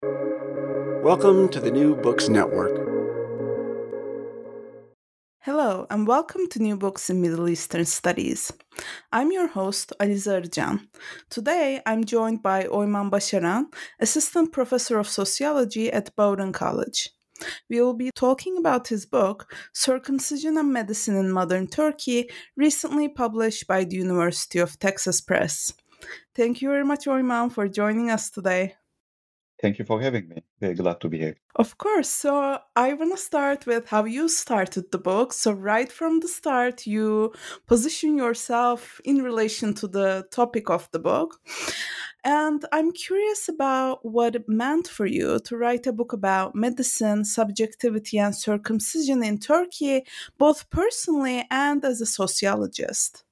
Welcome to the New Books Network. Hello, and welcome to New Books in Middle Eastern Studies. I'm your host, Alize. Today, I'm joined by Oyman Başaran, Assistant Professor of Sociology at Bowdoin College. We will be talking about his book, Circumcision and Medicine in Modern Turkey, recently published by the University of Texas Press. Thank you very much, Oyman, for joining us today. Thank you for having me. Very glad to be here. Of course. So, I want to start with how you started the book. So, right from the start, you position yourself in relation to the topic of the book. And I'm curious about what it meant for you to write a book about medicine, subjectivity, and circumcision in Turkey, both personally and as a sociologist.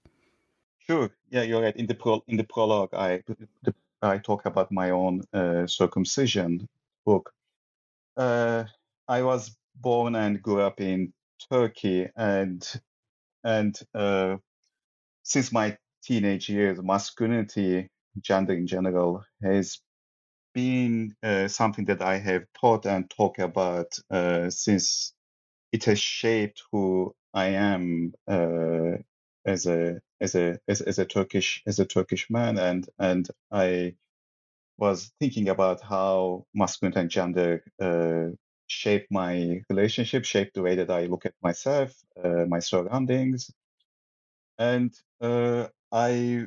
Sure. Yeah, you're right. In the pro- in the prologue, I the, I talk about my own uh, circumcision book. Uh, I was born and grew up in Turkey, and and uh, since my teenage years, masculinity, gender in general, has been uh, something that I have taught and talk about uh, since it has shaped who I am uh, as a as a as, as a Turkish as a Turkish man, and and I was thinking about how masculinity and gender uh, shape my relationship, shape the way that I look at myself, uh, my surroundings, and uh, I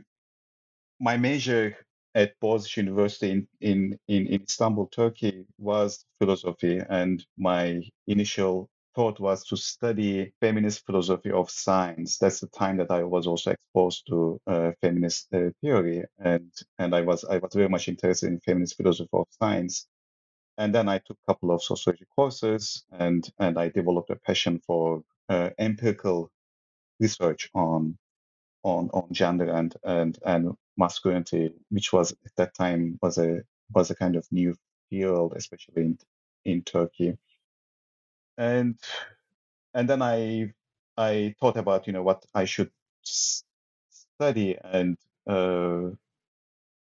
my major at Boğaziçi University in, in, in Istanbul, Turkey, was philosophy, and my initial thought was to study feminist philosophy of science. That's the time that I was also exposed to uh, feminist uh, theory, and and I was I was very much interested in feminist philosophy of science. And then I took a couple of sociology courses, and and I developed a passion for uh, empirical research on on on gender and and and masculinity, which was at that time was a was a kind of new field, especially in in Turkey and and then I I thought about you know what I should study and uh,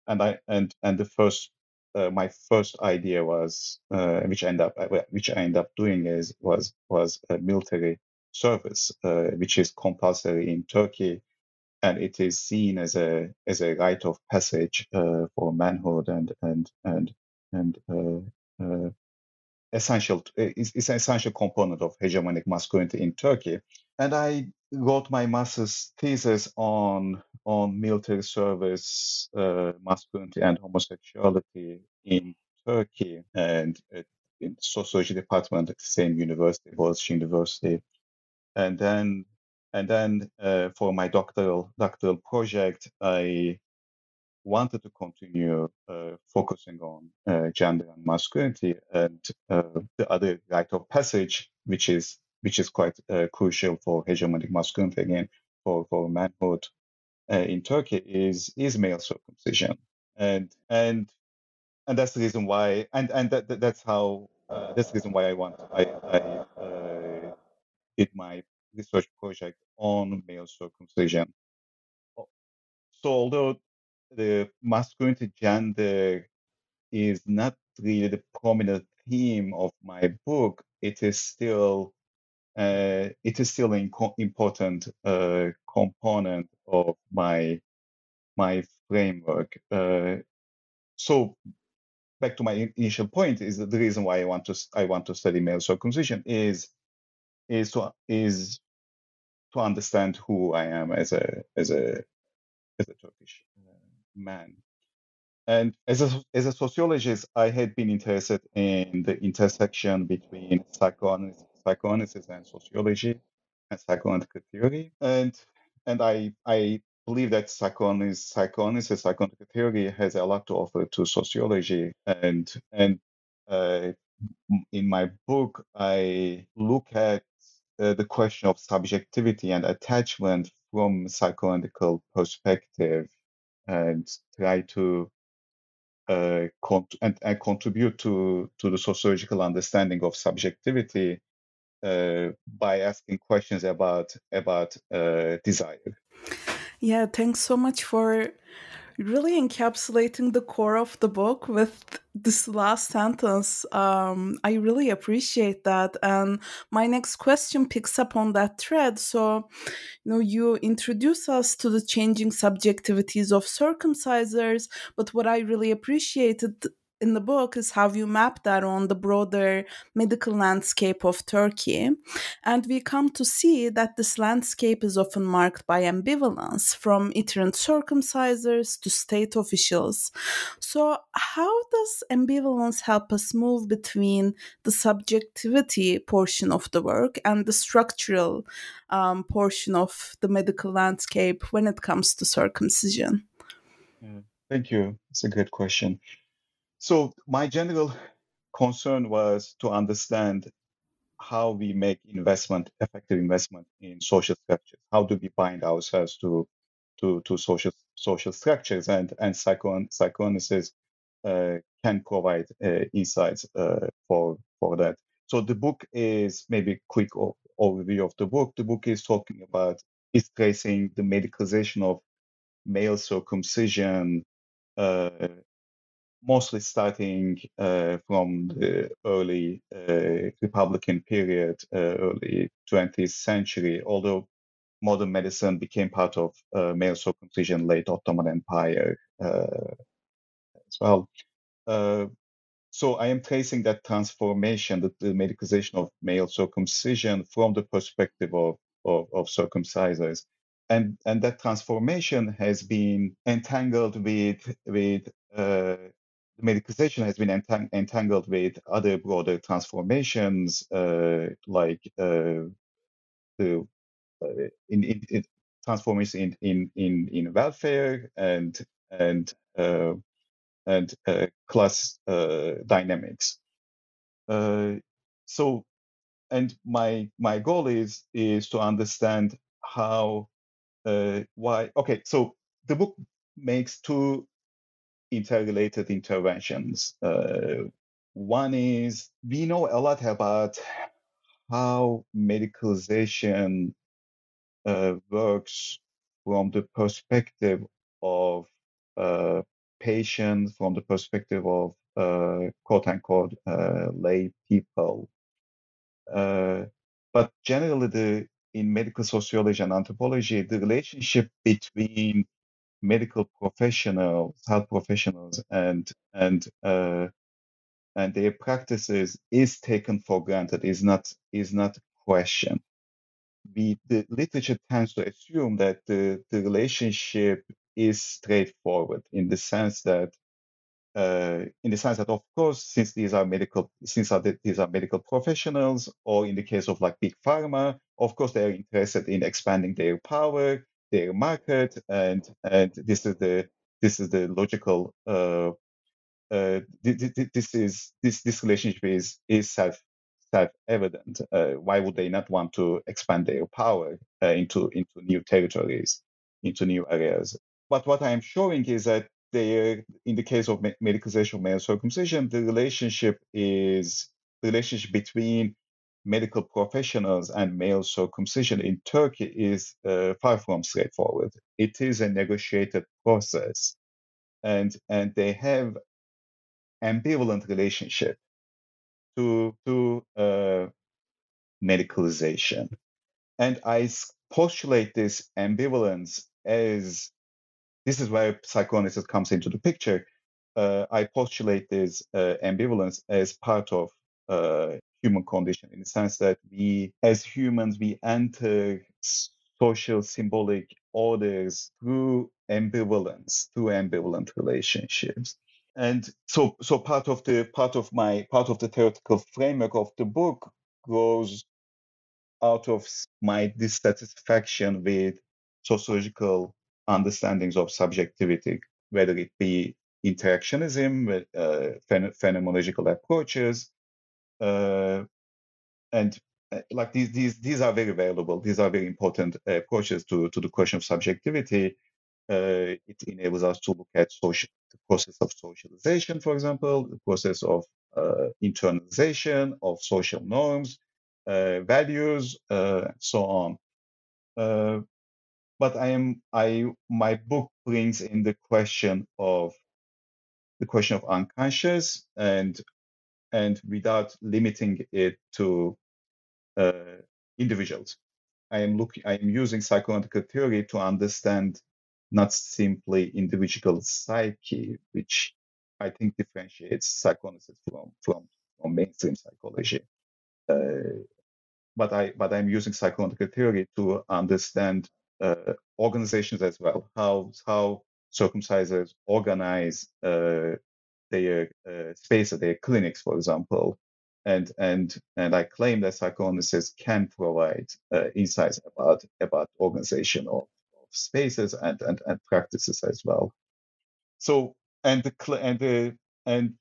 and I and and the first uh, my first idea was uh, which I end up uh, which I end up doing is was was a military service uh, which is compulsory in Turkey and it is seen as a as a rite of passage uh, for manhood and and and and essential is, is an essential component of hegemonic masculinity in Turkey. And I wrote my master's thesis on on military service, uh, masculinity, and homosexuality in Turkey, and in sociology department at the same university, Boğaziçi University. And then and then uh, for my doctoral doctoral project, I wanted to continue uh, focusing on uh, gender and masculinity and uh, the other rite of passage, which is which is quite uh, crucial for hegemonic masculinity again for for manhood uh, in Turkey is is male circumcision and and and that's the reason why and and that, that that's how uh, that's the reason why I want I I did my research project on male circumcision. So although the masculinity gender is not really the prominent theme of my book, it is still uh, it is still an important uh, component of my my framework. Uh, so back to my initial point is that the reason why I want to I want to study male circumcision is is to is to understand who I am as a as a as a Turkish man. And as a, as a sociologist, I had been interested in the intersection between psychoanalysis, psychoanalysis and sociology and psychoanalytical theory. And and I I believe that psychoanalysis, psychoanalysis, psychoanalytical theory has a lot to offer to sociology. And and uh, in my book, I look at uh, the question of subjectivity and attachment from psychoanalytical perspective and try to uh, and, and, contribute to, to the sociological understanding of subjectivity uh, by asking questions about about uh, desire. Yeah, thanks so much for really encapsulating the core of the book with this last sentence. Um, I really appreciate that. And my next question picks up on that thread. So, you know, you introduce us to the changing subjectivities of circumcisers, but what I really appreciated in the book is how you map that on the broader medical landscape of Turkey. And we come to see that this landscape is often marked by ambivalence from itinerant circumcisers to state officials. So, how does ambivalence help us move between the subjectivity portion of the work and the structural um, portion of the medical landscape when it comes to circumcision? Yeah, thank you. It's a good question. So my general concern was to understand how we make investment, effective investment in social structures. How do we bind ourselves to to, to social social structures and and psycho, psychoanalysis uh, can provide uh, insights uh, for for that. So the book is maybe quick overview of the book. The book is talking about is tracing the medicalization of male circumcision uh, mostly starting uh, from the early uh, Republican period, uh, early 20th century, although modern medicine became part of uh, male circumcision late Ottoman Empire uh, as well. So I am tracing that transformation, the, the medicalization of male circumcision from the perspective of, of, of circumcisers and and that transformation has been entangled with with uh, medicalization has been entang- entangled with other broader transformations, uh, like uh, the uh, in, in, in transformation in, in in welfare and and uh, and uh, class dynamics. so, and my my goal is is to understand how why. Okay, so the book makes two interrelated interventions. Uh, one is we know a lot about how medicalization uh, works from the perspective of uh, patients, from the perspective of uh, quote unquote uh, lay people. Uh, but generally, the in medical sociology and anthropology, the relationship between medical professionals, health professionals, and and uh, and their practices is taken for granted, is not is not questioned. We, the literature tends to assume that the, the relationship is straightforward in the sense that uh, in the sense that, of course, since these are medical, since are the, these are medical professionals, or in the case of like big pharma, of course, they are interested in expanding their power, their market, and and this is the this is the logical. Uh, uh, this is this this relationship is is self self evident. Uh, why would they not want to expand their power uh, into into new territories, into new areas? But what I am showing is that they, in the case of medicalization of male circumcision, the relationship is the relationship between medical professionals and male circumcision in Turkey is uh, far from straightforward. It is a negotiated process, and and they have ambivalent relationship to to uh, medicalization, and I postulate this ambivalence as this is where psychoanalysis comes into the picture. Uh, I postulate this uh, ambivalence as part of uh, human condition in the sense that we, as humans, we enter social symbolic orders through ambivalence, through ambivalent relationships. And so, so part of the part of my part of the theoretical framework of the book grows out of my dissatisfaction with sociological understandings of subjectivity, whether it be interactionism, uh, phenomenological approaches, and uh, like these, these, these are very valuable. These are very important approaches to, to the question of subjectivity. Uh, it enables us to look at social, the process of socialization, for example, the process of uh, internalization of social norms, uh, values, so on. but I am, I, my book brings in the question of the question of unconscious and and without limiting it to uh, individuals. I am looking. I am using psychoanalytical theory to understand not simply individual psyche, which I think differentiates psychoanalysis from from, from mainstream psychology. Uh, but I but I'm using psychoanalytical theory to understand uh, organizations as well. How how circumcisers organize uh, their uh, space at their clinics, for example. And, and, and I claim that psychoanalysis can provide uh, insights about, about organization of, of spaces and, and, and practices as well. So, and the, and the, and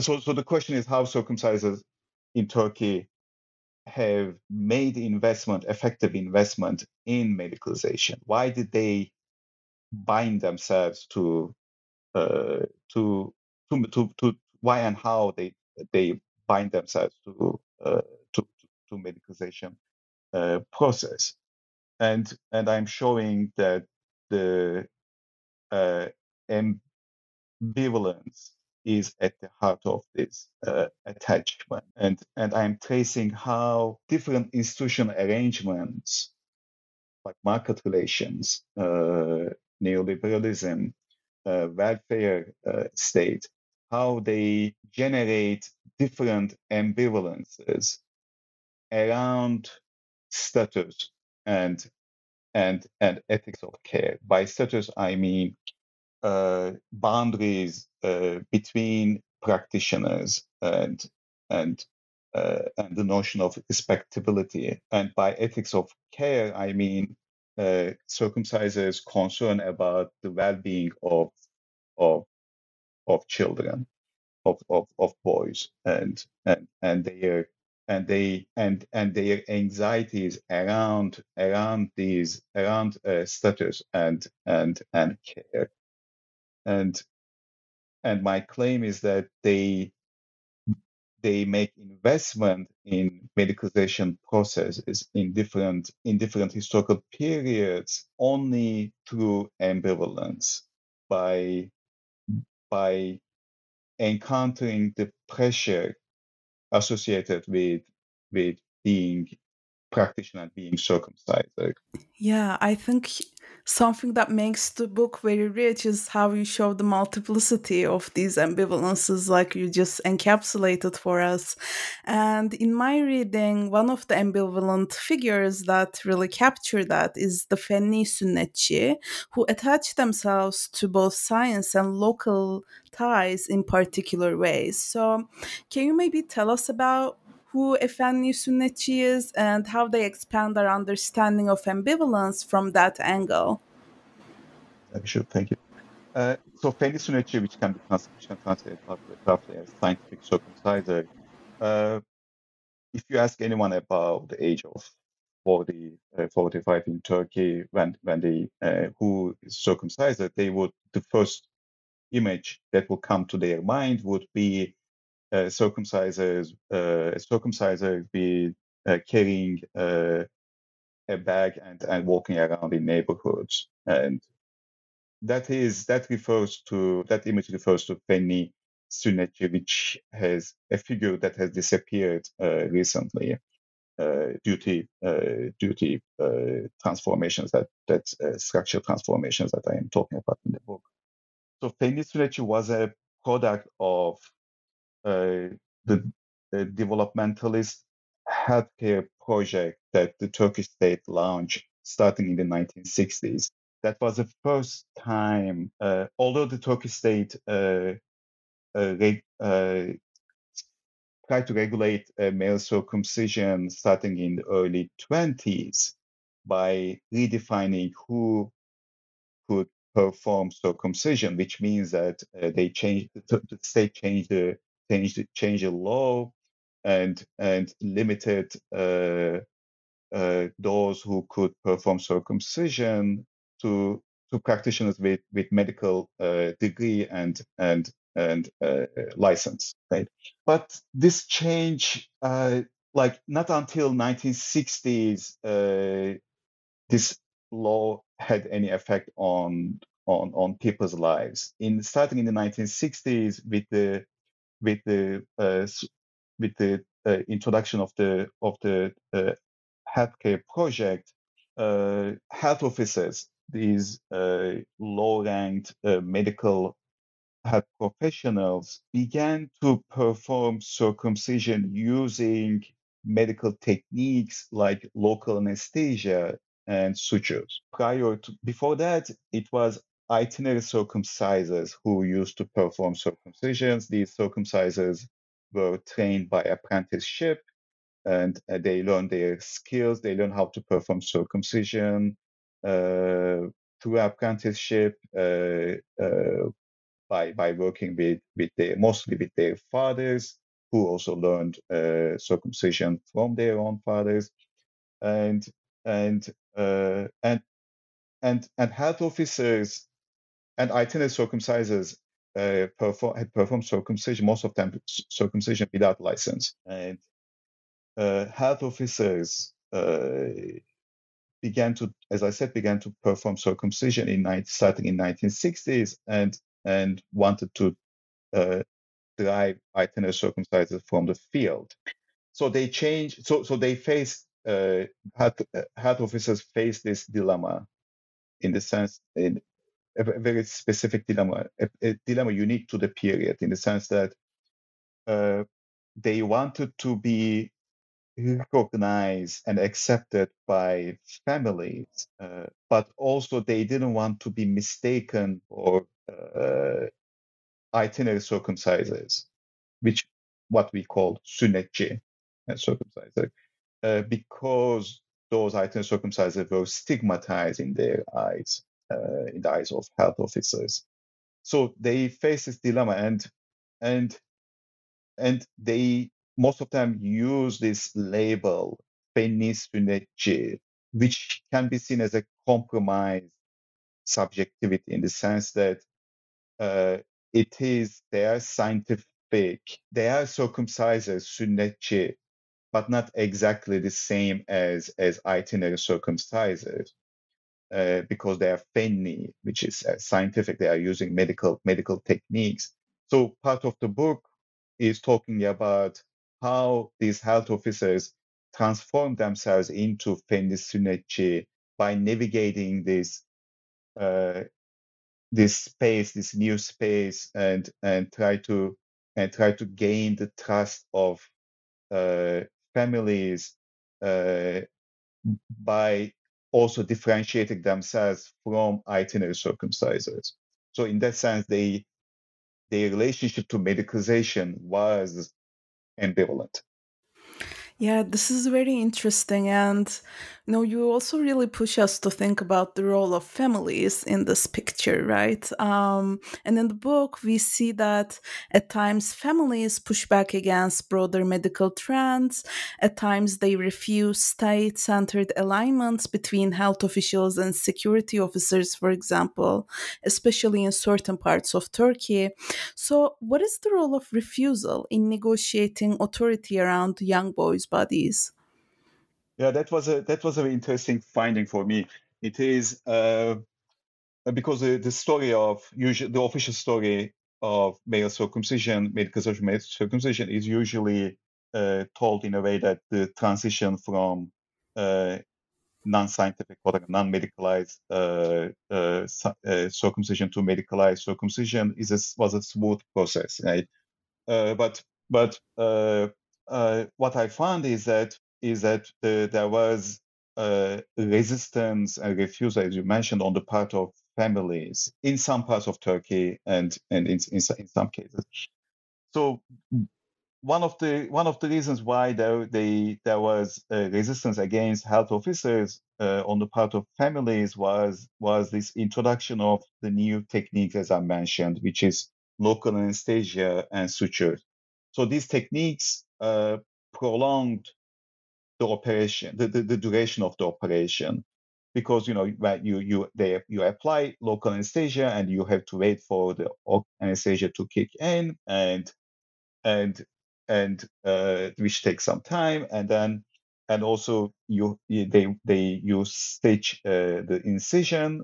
so, so the question is how circumcisers in Turkey have made investment, effective investment in medicalization? Why did they bind themselves to uh, to to, to, to why and how they they bind themselves to uh, to, to medicalization uh, process, and and I'm showing that the uh, ambivalence is at the heart of this uh, attachment, and and I'm tracing how different institutional arrangements like market relations, uh, neoliberalism, uh, welfare state how they generate different ambivalences around status and and and ethics of care. By status, I mean uh, boundaries uh, between practitioners and and uh, and the notion of respectability. And by ethics of care, I mean uh, circumcisers' concern about the well-being of of of children, of, of, of boys, and and and their and they and and their anxieties around around these around uh, status and and and care, and and my claim is that they they make investment in medicalization processes in different in different historical periods only through ambivalence by by encountering the pressure associated with with being practitioner being circumcised. Yeah, I think something that makes the book very rich is how you show the multiplicity of these ambivalences, like you just encapsulated for us. And in my reading, one of the ambivalent figures that really capture that is the Fenni Sünnetçi, who attach themselves to both science and local ties in particular ways. So, can you maybe tell us about who Efendi Sünnetçi is and how they expand our understanding of ambivalence from that angle. Sure, thank you. Uh, so Fenni Sünnetçi, which can be translated roughly as scientific circumciser, uh, if you ask anyone about the age of 40, uh, 45 in Turkey, when when they uh, who is circumcised, they would the first image that will come to their mind would be uh, circumcisers, uh, be uh, carrying a bag and, and walking around in neighborhoods. And that is that refers to that image refers to Fenni Sünnetçi, which has a figure that has disappeared uh, recently uh, due to uh, due to transformations that that structural transformations that I am talking about in the book. So Fenni Sünnetçi was a product of the, the developmentalist healthcare project that the Turkish state launched starting in the 1960s. That was the first time, uh, although the Turkish state uh, uh, uh tried to regulate male circumcision starting in the early 20s by redefining who could perform circumcision, which means that uh, they changed the, the state changed the changed the, changed the law and and limited uh, uh, those who could perform circumcision to to practitioners with with medical uh, degree and and and license, right? But this change, like not until 1960s, uh, this law had any effect on on on people's lives. In starting in the 1960s with the with the uh, with the uh, introduction of the of the uh, healthcare project, health officers, these low-ranked medical health professionals, began to perform circumcision using medical techniques like local anesthesia and sutures. Prior to before that, it was itinerary circumcisers who used to perform circumcisions. These circumcisers were trained by apprenticeship and uh, they learn their skills. They learn how to perform circumcision uh, through apprenticeship uh, uh, by by working with with their mostly with their fathers, who also learned uh, circumcision from their own fathers, and and uh, and and and health officers and itinerant circumcisers uh, perform, had performed circumcision, most of them circumcision without license. And uh, health officers uh, began to, as I said, began to perform circumcision in starting in 1960s, and and wanted to uh, drive itinerant circumcisers from the field. So they changed. So so they faced uh, health, uh, health officers face this dilemma, in the sense in a very specific dilemma, a, a dilemma unique to the period, in the sense that uh, they wanted to be recognized and accepted by families, uh, but also they didn't want to be mistaken for uh, itinerary circumcisers, which what we call sünnetçi uh, circumciser, uh, because those itinerary circumcisers were stigmatized in their eyes, uh, in the eyes of health officers. So they face this dilemma, and and and they most of them use this label Fenni which can be seen as a compromise subjectivity in the sense that uh, it is they are scientific, they are circumcisers sünnetçi, but not exactly the same as as itinerary circumcisers. Uh, because they are fenni, which is uh, scientific, they are using medical medical techniques. So part of the book is talking about how these health officers transform themselves into fenni sünnetçi by navigating this uh, this space, this new space, and and try to and try to gain the trust of uh, families uh, by also differentiating themselves from itinerary circumcisers. So in that sense, they their relationship to medicalization was ambivalent. Yeah, this is very interesting. And you know, you also really push us to think about the role of families in this picture, right? Um, and in the book, we see that at times families push back against broader medical trends. At times, they refuse state centered alignments between health officials and security officers, for example, especially in certain parts of Turkey. So, what is the role of refusal in negotiating authority around young boys? Bodies. Yeah, that was a that was an interesting finding for me. It is uh, because the, the story of usually the official story of male circumcision, medical circumcision, is usually uh, told in a way that the transition from uh, non-scientific or non-medicalized uh, uh, uh, circumcision to medicalized circumcision is a, was a smooth process, right? but but uh, what I found is that is that the, there was uh, resistance and refusal, as you mentioned, on the part of families in some parts of Turkey and and in in, in some cases. So one of the one of the reasons why there they, there was resistance against health officers uh, on the part of families was was this introduction of the new techniques as I mentioned, which is local anesthesia and sutures. So these techniques uh, prolonged the operation, the, the, the, duration of the operation, because you know you you they you apply local anesthesia and you have to wait for the anesthesia to kick in and and and uh, which takes some time, and then and also you they they you stitch uh, the incision,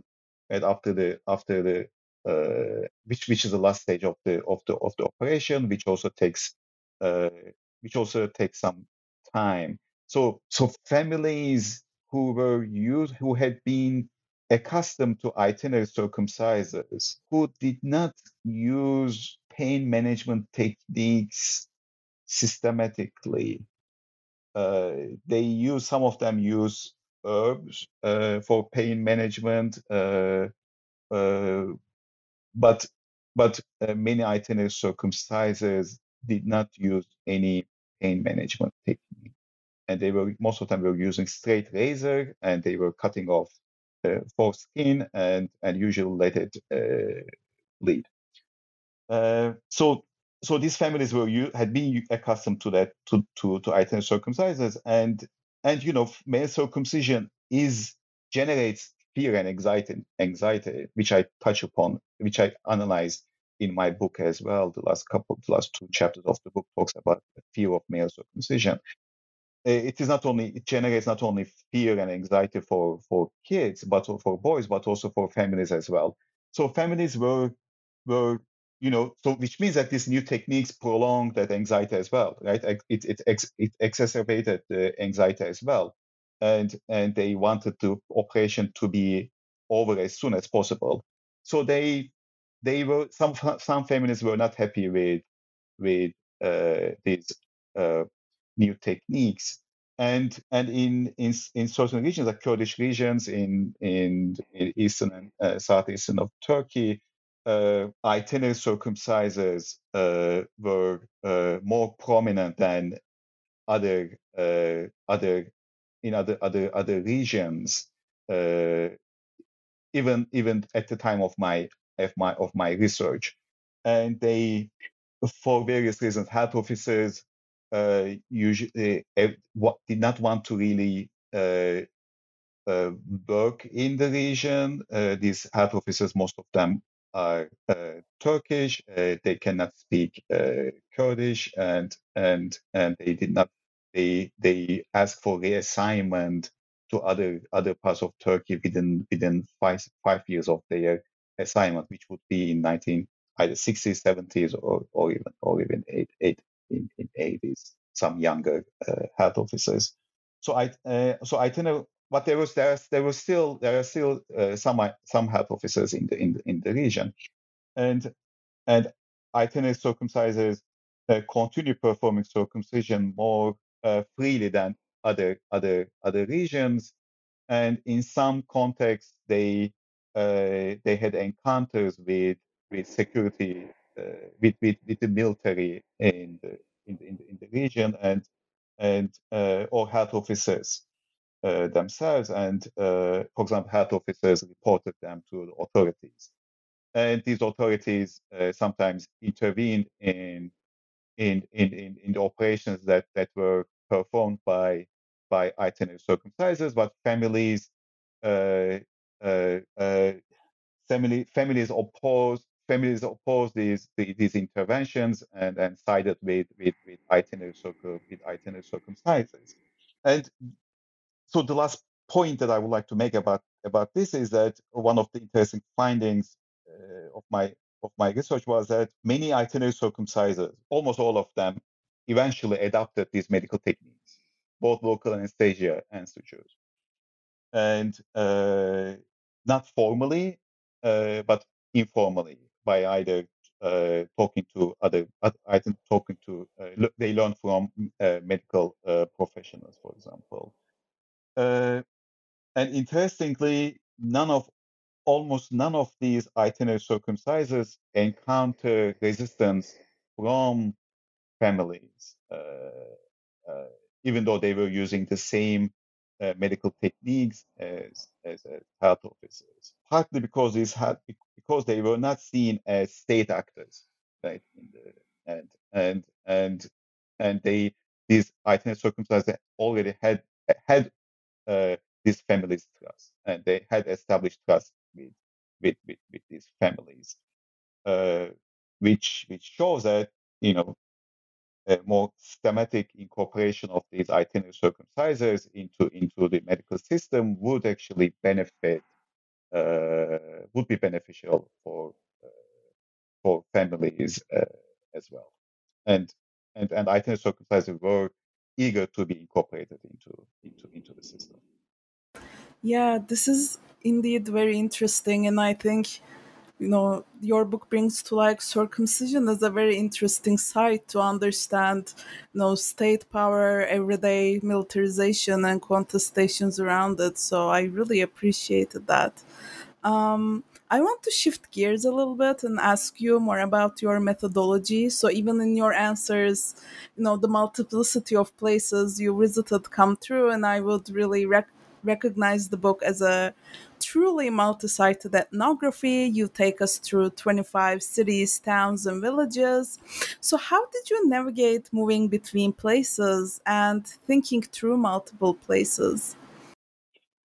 and after the after the uh, which which is the last stage of the of the of the operation, which also takes which also takes some time. So so families who were used who had been accustomed to itinerary circumcises who did not use pain management techniques systematically. Uh, they use some of them use herbs uh, for pain management, uh, uh but but uh, many itinerary circumcises did not use any pain management technique, and they were most of the them were using straight razor and they were cutting off uh, foreskin and and usually let it bleed. so so these families were had been accustomed to that to to to itinerary circumcises and and you know male circumcision is generates fear and anxiety anxiety which i touch upon which i analyze in my book as well the last couple the last two chapters of the book talks about the fear of male circumcision eh, it is not only it generates not only fear and anxiety for for kids but for boys but also for families as well so families were were you know, so which means that these new techniques prolong that anxiety as well, right? It it it, it exacerbated the anxiety as well, and and they wanted the operation to be over as soon as possible. So they they were some some feminists were not happy with with uh, these uh, new techniques, and and in in in certain regions, like Kurdish regions in in, in eastern and uh, southeastern of Turkey, uh, itinerary circumcises uh, were uh, more prominent than other uh, other in other other other regions. Even even at the time of my of my of my research, and they, for various reasons, health officers usually what did not want to really uh, work in the region. Uh, these health officers, most of them are uh, Turkish. Uh, they cannot speak uh, Kurdish, and and and they did not. They they ask for reassignment to other other parts of Turkey within within five five years of their assignment, which would be in 19 either 60s, 70s, or or even or even eight, eight in, in 80s. Some younger uh, health officers. So I uh, so I to but there was there, there was still there are still uh, some some health officers in the in the, in the region, and and itinerary circumcisers uh, continue performing circumcision more uh, freely than other other other regions, and in some contexts they they had encounters with with security uh, with, with with the military in the in the, in the, in the region and and uh, or health officers uh, themselves. And uh, for example, health officers reported them to the authorities. And these authorities uh, sometimes intervened in, in, in, in, the operations that, that were performed by, by itinerary circumcisers, but families uh, uh, uh, family, families opposed families opposed these these interventions and, and sided with with, with itinerary circum, with itinerary circumcisers. And so the last point that I would like to make about about this is that one of the interesting findings uh, of my of my research was that many itinerary circumcisers, almost all of them, eventually adopted these medical techniques, both local anesthesia and sutures, and uh, not formally, uh, but informally by either uh, talking to other, either talking to, uh, they learn from uh, medical uh, professionals, for example, uh, and interestingly, none of almost none of these itinerary circumcisers encounter resistance from families, even though they were using the same uh, medical techniques as, as, health officers, partly because these had because they were not seen as state actors, right? The, and and and and they these itinerant circumstances already had had uh, these families' trust, and they had established trust with with with, with these families, uh, which which shows that you know more systematic incorporation of these itinerary circumcisers into into the medical system would actually benefit uh, would be beneficial for uh, for families uh, as well, and and and itinerary circumcisers were eager to be incorporated into into into the system. Yeah, this is indeed very interesting, and I think you know your book brings to like circumcision as a very interesting side to understand you know state power everyday militarization and contestations around it so i really appreciated that um, I want to shift gears a little bit and ask you more about your methodology. So, even in your answers, you know, the multiplicity of places you visited come through, and I would really rec- recognize the book as a truly multi sited ethnography. You take us through 25 cities, towns, and villages. So, how did you navigate moving between places and thinking through multiple places?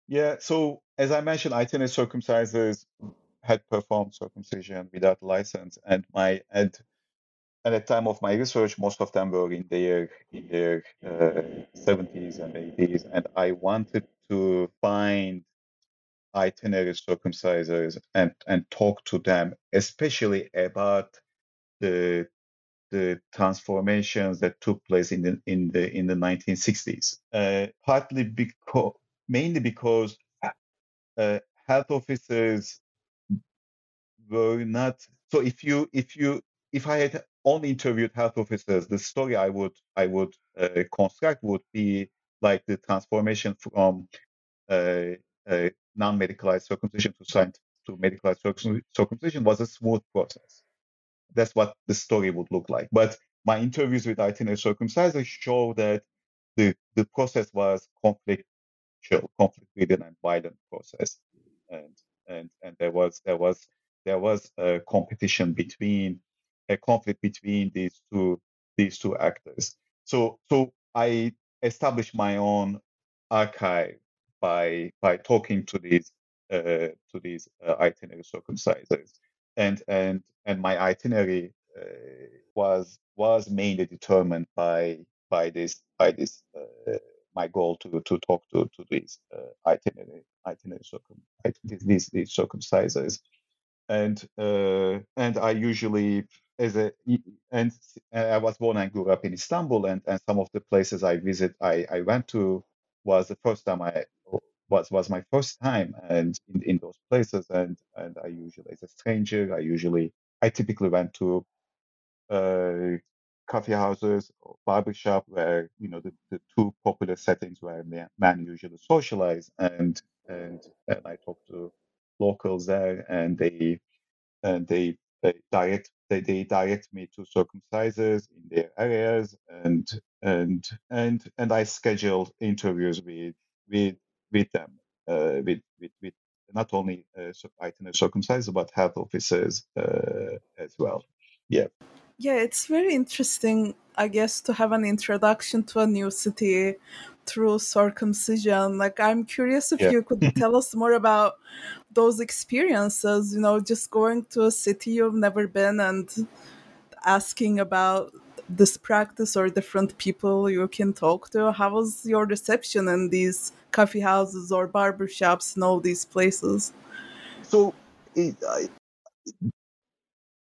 Yeah, so as I mentioned, itinerant circumcisers had performed circumcision without license, and my and at the time of my research, most of them were in their in their uh, 70s and 80s, and I wanted to find itinerary circumcisers and and talk to them, especially about the the transformations that took place in the in the in the 1960s. Uh, partly because mainly because uh, health officers were not so if you if you if I had only interviewed health officers, the story I would I would uh, construct would be like the transformation from uh, uh, non-medicalized circumcision to to medicalized circumcision was a smooth process. That's what the story would look like. But my interviews with itinerary circumcisers show that the, the process was conflict conflict-ridden and violent process, and and and there was there was there was a competition between a conflict between these two these two actors. So so I established my own archive by by talking to these uh, to these uh, itinerary circumcisers, and and and my itinerary uh, was was mainly determined by by this by this uh, my goal to to talk to to these uh, itinerary itinerary circum these these circumcisers, and uh, and I usually as a and I was born and grew up in Istanbul, and and some of the places I visit I I went to was the first time I was was my first time and in, in those places and and I usually as a stranger I usually I typically went to uh, coffee houses or barbershop where you know the, the two popular settings where men usually socialize and and and I talk to locals there and they and they, they direct they, they direct me to circumcisers in their areas and and and and I schedule interviews with with with them uh, with, with with not only uh, itinerary circumcisers but health officers uh, as well. Yeah. Yeah, it's very interesting, I guess, to have an introduction to a new city through circumcision. Like, I'm curious if yeah. you could tell us more about those experiences, you know, just going to a city you've never been and asking about this practice or different people you can talk to. How was your reception in these coffee houses or barbershops and all these places? So, it, I,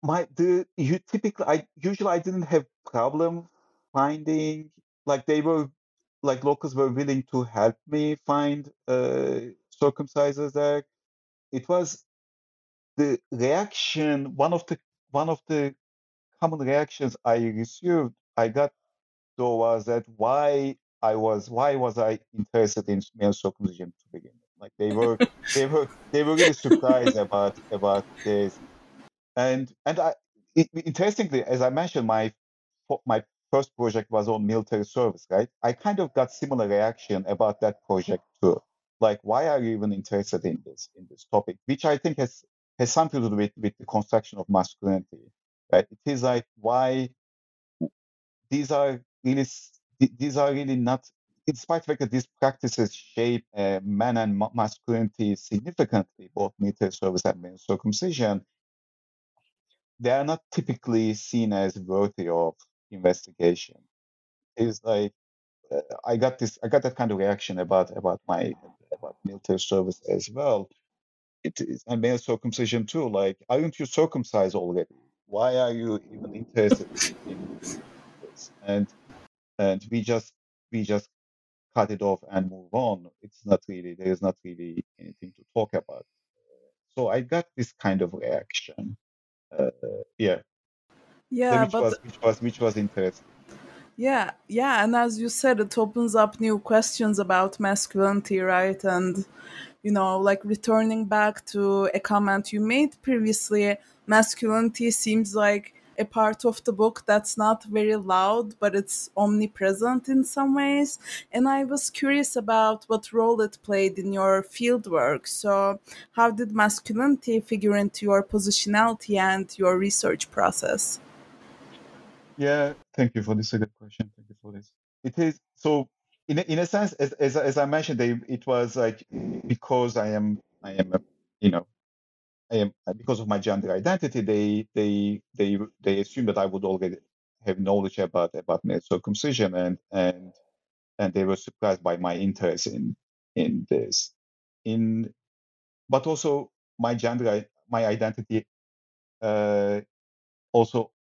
my the you typically I usually I didn't have problem finding like they were like locals were willing to help me find uh, circumcisers there. It was the reaction one of the one of the common reactions I received I got though was that why I was why was I interested in male circumcision to begin with? Like they were they were they were really surprised about about this and and I, it, interestingly, as I mentioned, my my first project was on military service, right? I kind of got similar reaction about that project too. Like, why are you even interested in this in this topic? Which I think has has something to do with with the construction of masculinity, right? It is like why these are really these are really not. Despite the fact that these practices shape uh, man and ma- masculinity significantly, both military service and male circumcision, they are not typically seen as worthy of investigation. It's like uh, I got this, I got that kind of reaction about about my about military service as well. It is and male circumcision too. Like, aren't you circumcised already? Why are you even interested in this? And and we just we just cut it off and move on. It's not really there is not really anything to talk about. So I got this kind of reaction. Uh, yeah, Yeah, which but was which was which was interesting. yeah, yeah, and as you said, it opens up new questions about masculinity, right? And you know, like returning back to a comment you made previously, masculinity seems like a part of the book that's not very loud, but it's omnipresent in some ways. And I was curious about what role it played in your fieldwork. So, how did masculinity figure into your positionality and your research process? Yeah, thank you for this. A good question. Thank you for this. It is so in in a sense, as as, as I mentioned, it was like because I am I am a, you know I am because of my gender identity, they they they they assume that I would already have knowledge about about male circumcision, and and and they were surprised by my interest in in this. In but also my gender, my identity uh, also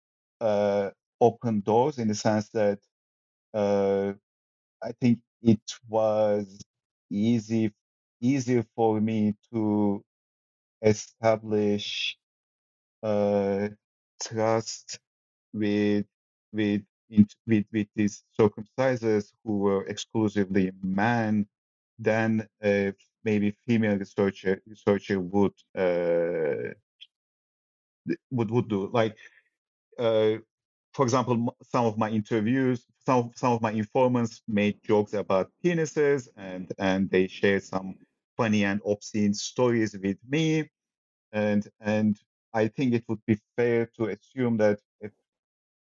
uh, opened doors in the sense that uh, I think it was easy easier for me to establish uh, trust with with with with these circumcisers who were exclusively men than uh, maybe female researcher researcher would uh, would would do. Like uh, for example, some of my interviews, some of, some of my informants made jokes about penises, and and they shared some funny and obscene stories with me, and and I think it would be fair to assume that a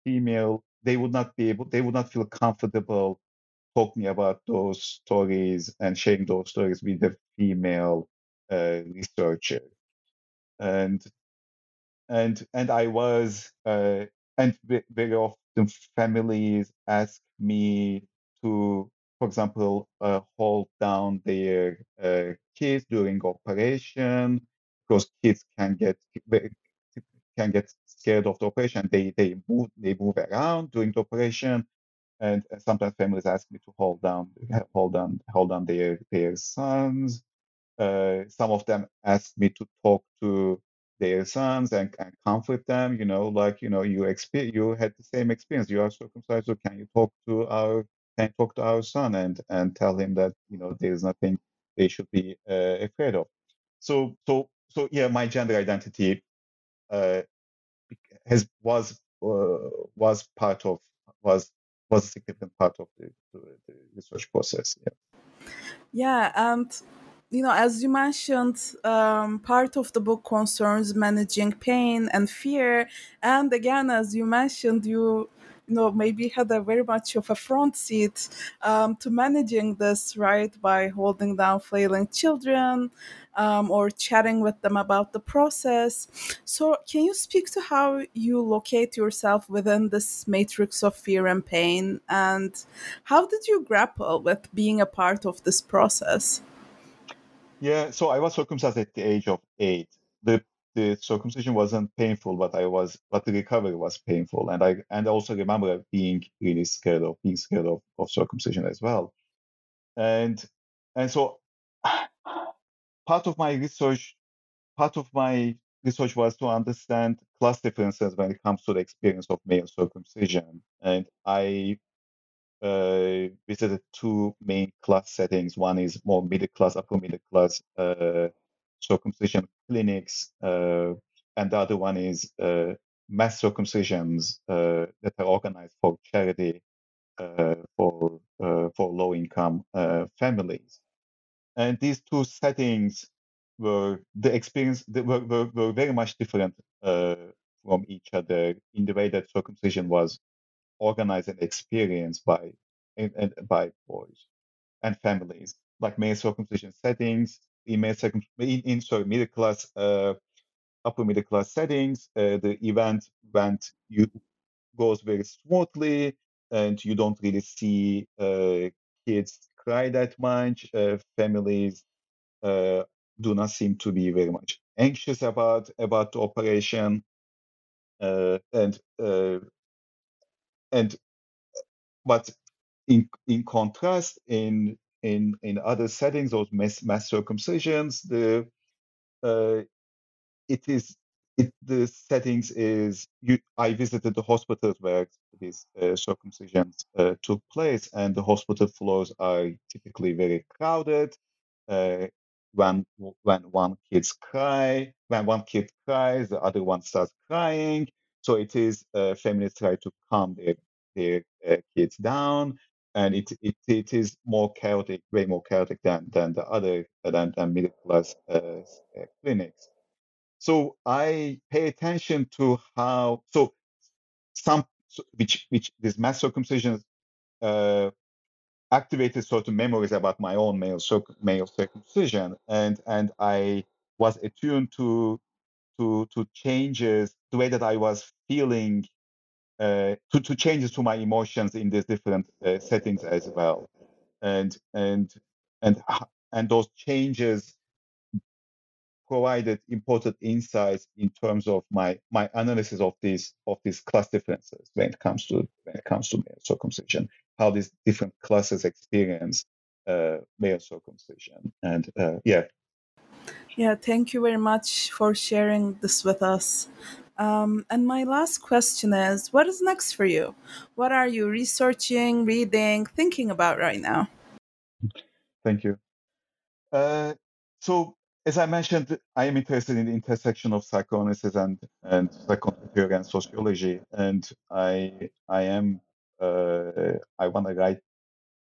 female they would not be able, they would not feel comfortable talking about those stories and sharing those stories with a female uh, researcher, and and and I was uh, and very often families ask me to, for example, uh, hold down their uh, kids during operation because kids can get can get scared of the operation. They they move they move around during the operation, and sometimes families ask me to hold down hold down hold down their their sons uh, some of them ask me to talk to their sons and, and comfort them. You know, like you know, you exper- you had the same experience. You are circumcised, so can you talk to our can talk to our son and and tell him that you know there is nothing they should be uh, afraid of. So so so yeah, my gender identity uh, has was uh, was part of was was a significant part of the, the, the research process. Yeah. Yeah, and you know, as you mentioned, um, part of the book concerns managing pain and fear. And again, as you mentioned, you you know maybe had a very much of a front seat um, to managing this, right? By holding down flailing children um, or chatting with them about the process. So, can you speak to how you locate yourself within this matrix of fear and pain, and how did you grapple with being a part of this process? Yeah, so I was circumcised at the age of eight. The the circumcision wasn't painful, but I was, but the recovery was painful, and I and I also remember being really scared of being scared of, of circumcision as well. And and so part of my research, part of my research was to understand class differences when it comes to the experience of male circumcision, and I uh, visited two main class settings. One is more middle class, upper middle class uh, circumcision clinics, uh, and the other one is uh, mass circumcisions uh, that are organized for charity uh, for uh, for low income families. And these two settings were the experience were, were, were very much different from each other in the way that circumcision was organized and experienced by and, and by boys and families, like male circumcision settings, in in, sorry middle class uh, upper middle class settings, uh, the event went you goes very smoothly, and you don't really see uh, kids cry that much. Uh, families uh, do not seem to be very much anxious about about the operation, uh, and and but in in contrast, in in in other settings, those mass, mass circumcisions, the uh, it is it, the settings is you, I visited the hospitals where these uh, circumcisions uh, took place, and the hospital floors are typically very crowded. Uh, when when one kids cry, when one kid cries, the other one starts crying. So it is uh, families try to calm their their uh, kids down, and it, it it is more chaotic, way more chaotic than than the other than, than middle class uh, clinics. So I pay attention to how so some which which this mass circumcision uh, activated certain memories about my own male male circumcision, and and I was attuned to to to changes the way that I was feeling uh, to to changes to my emotions in these different uh, settings as well, and and and and those changes provided important insights in terms of my my analysis of these of these class differences when it comes to when it comes to male circumcision, how these different classes experience uh, male circumcision, and uh, yeah. Yeah, thank you very much for sharing this with us. Um, and my last question is what is next for you? What are you researching, reading, thinking about right now? Thank you. Uh, so as I mentioned, I am interested in the intersection of psychoanalysis and and psychoanalytic and sociology, and I I am uh, I want to write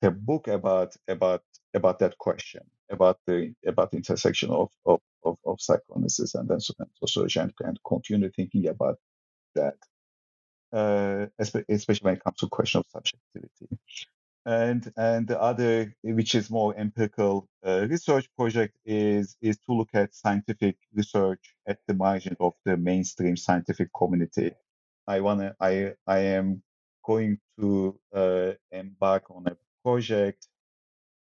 a book about about about that question about the about the intersection of of, of, of psychoanalysis and then sociology and, and continue thinking about that, uh, especially when it comes to question of subjectivity. And and the other which is more empirical uh, research project is is to look at scientific research at the margin of the mainstream scientific community. I want to i i am going to uh, embark on a project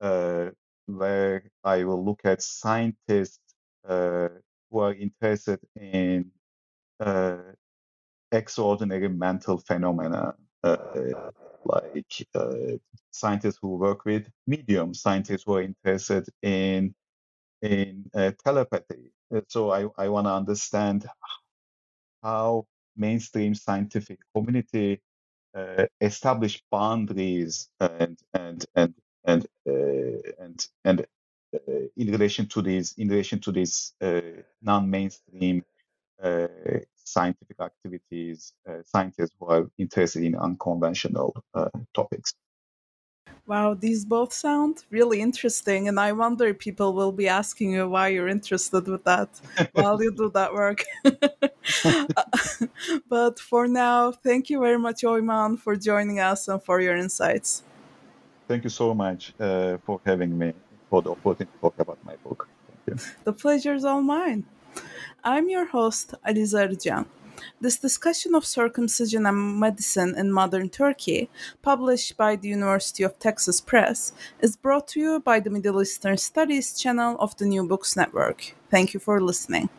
uh, where i will look at scientists who are interested in uh, extraordinary mental phenomena uh, like uh, scientists who work with mediums, scientists who are interested in in uh, telepathy. Uh, so I, I want to understand how mainstream scientific community uh, establish boundaries and and and and uh, and and uh, Uh, in relation to these in relation to these uh, non-mainstream uh, scientific activities, scientists who are interested in unconventional topics. Wow, these both sound really interesting, and I wonder if people will be asking you why you're interested with that while you do that work. but for now, thank you very much, Oyman, for joining us and for your insights. Thank you so much uh, for having me, for the opportunity to talk about my book. The pleasure is all mine. I'm your host, Alize. This discussion of circumcision and medicine in modern Turkey, published by the University of Texas Press, is brought to you by the Middle Eastern Studies channel of the New Books Network. Thank you for listening.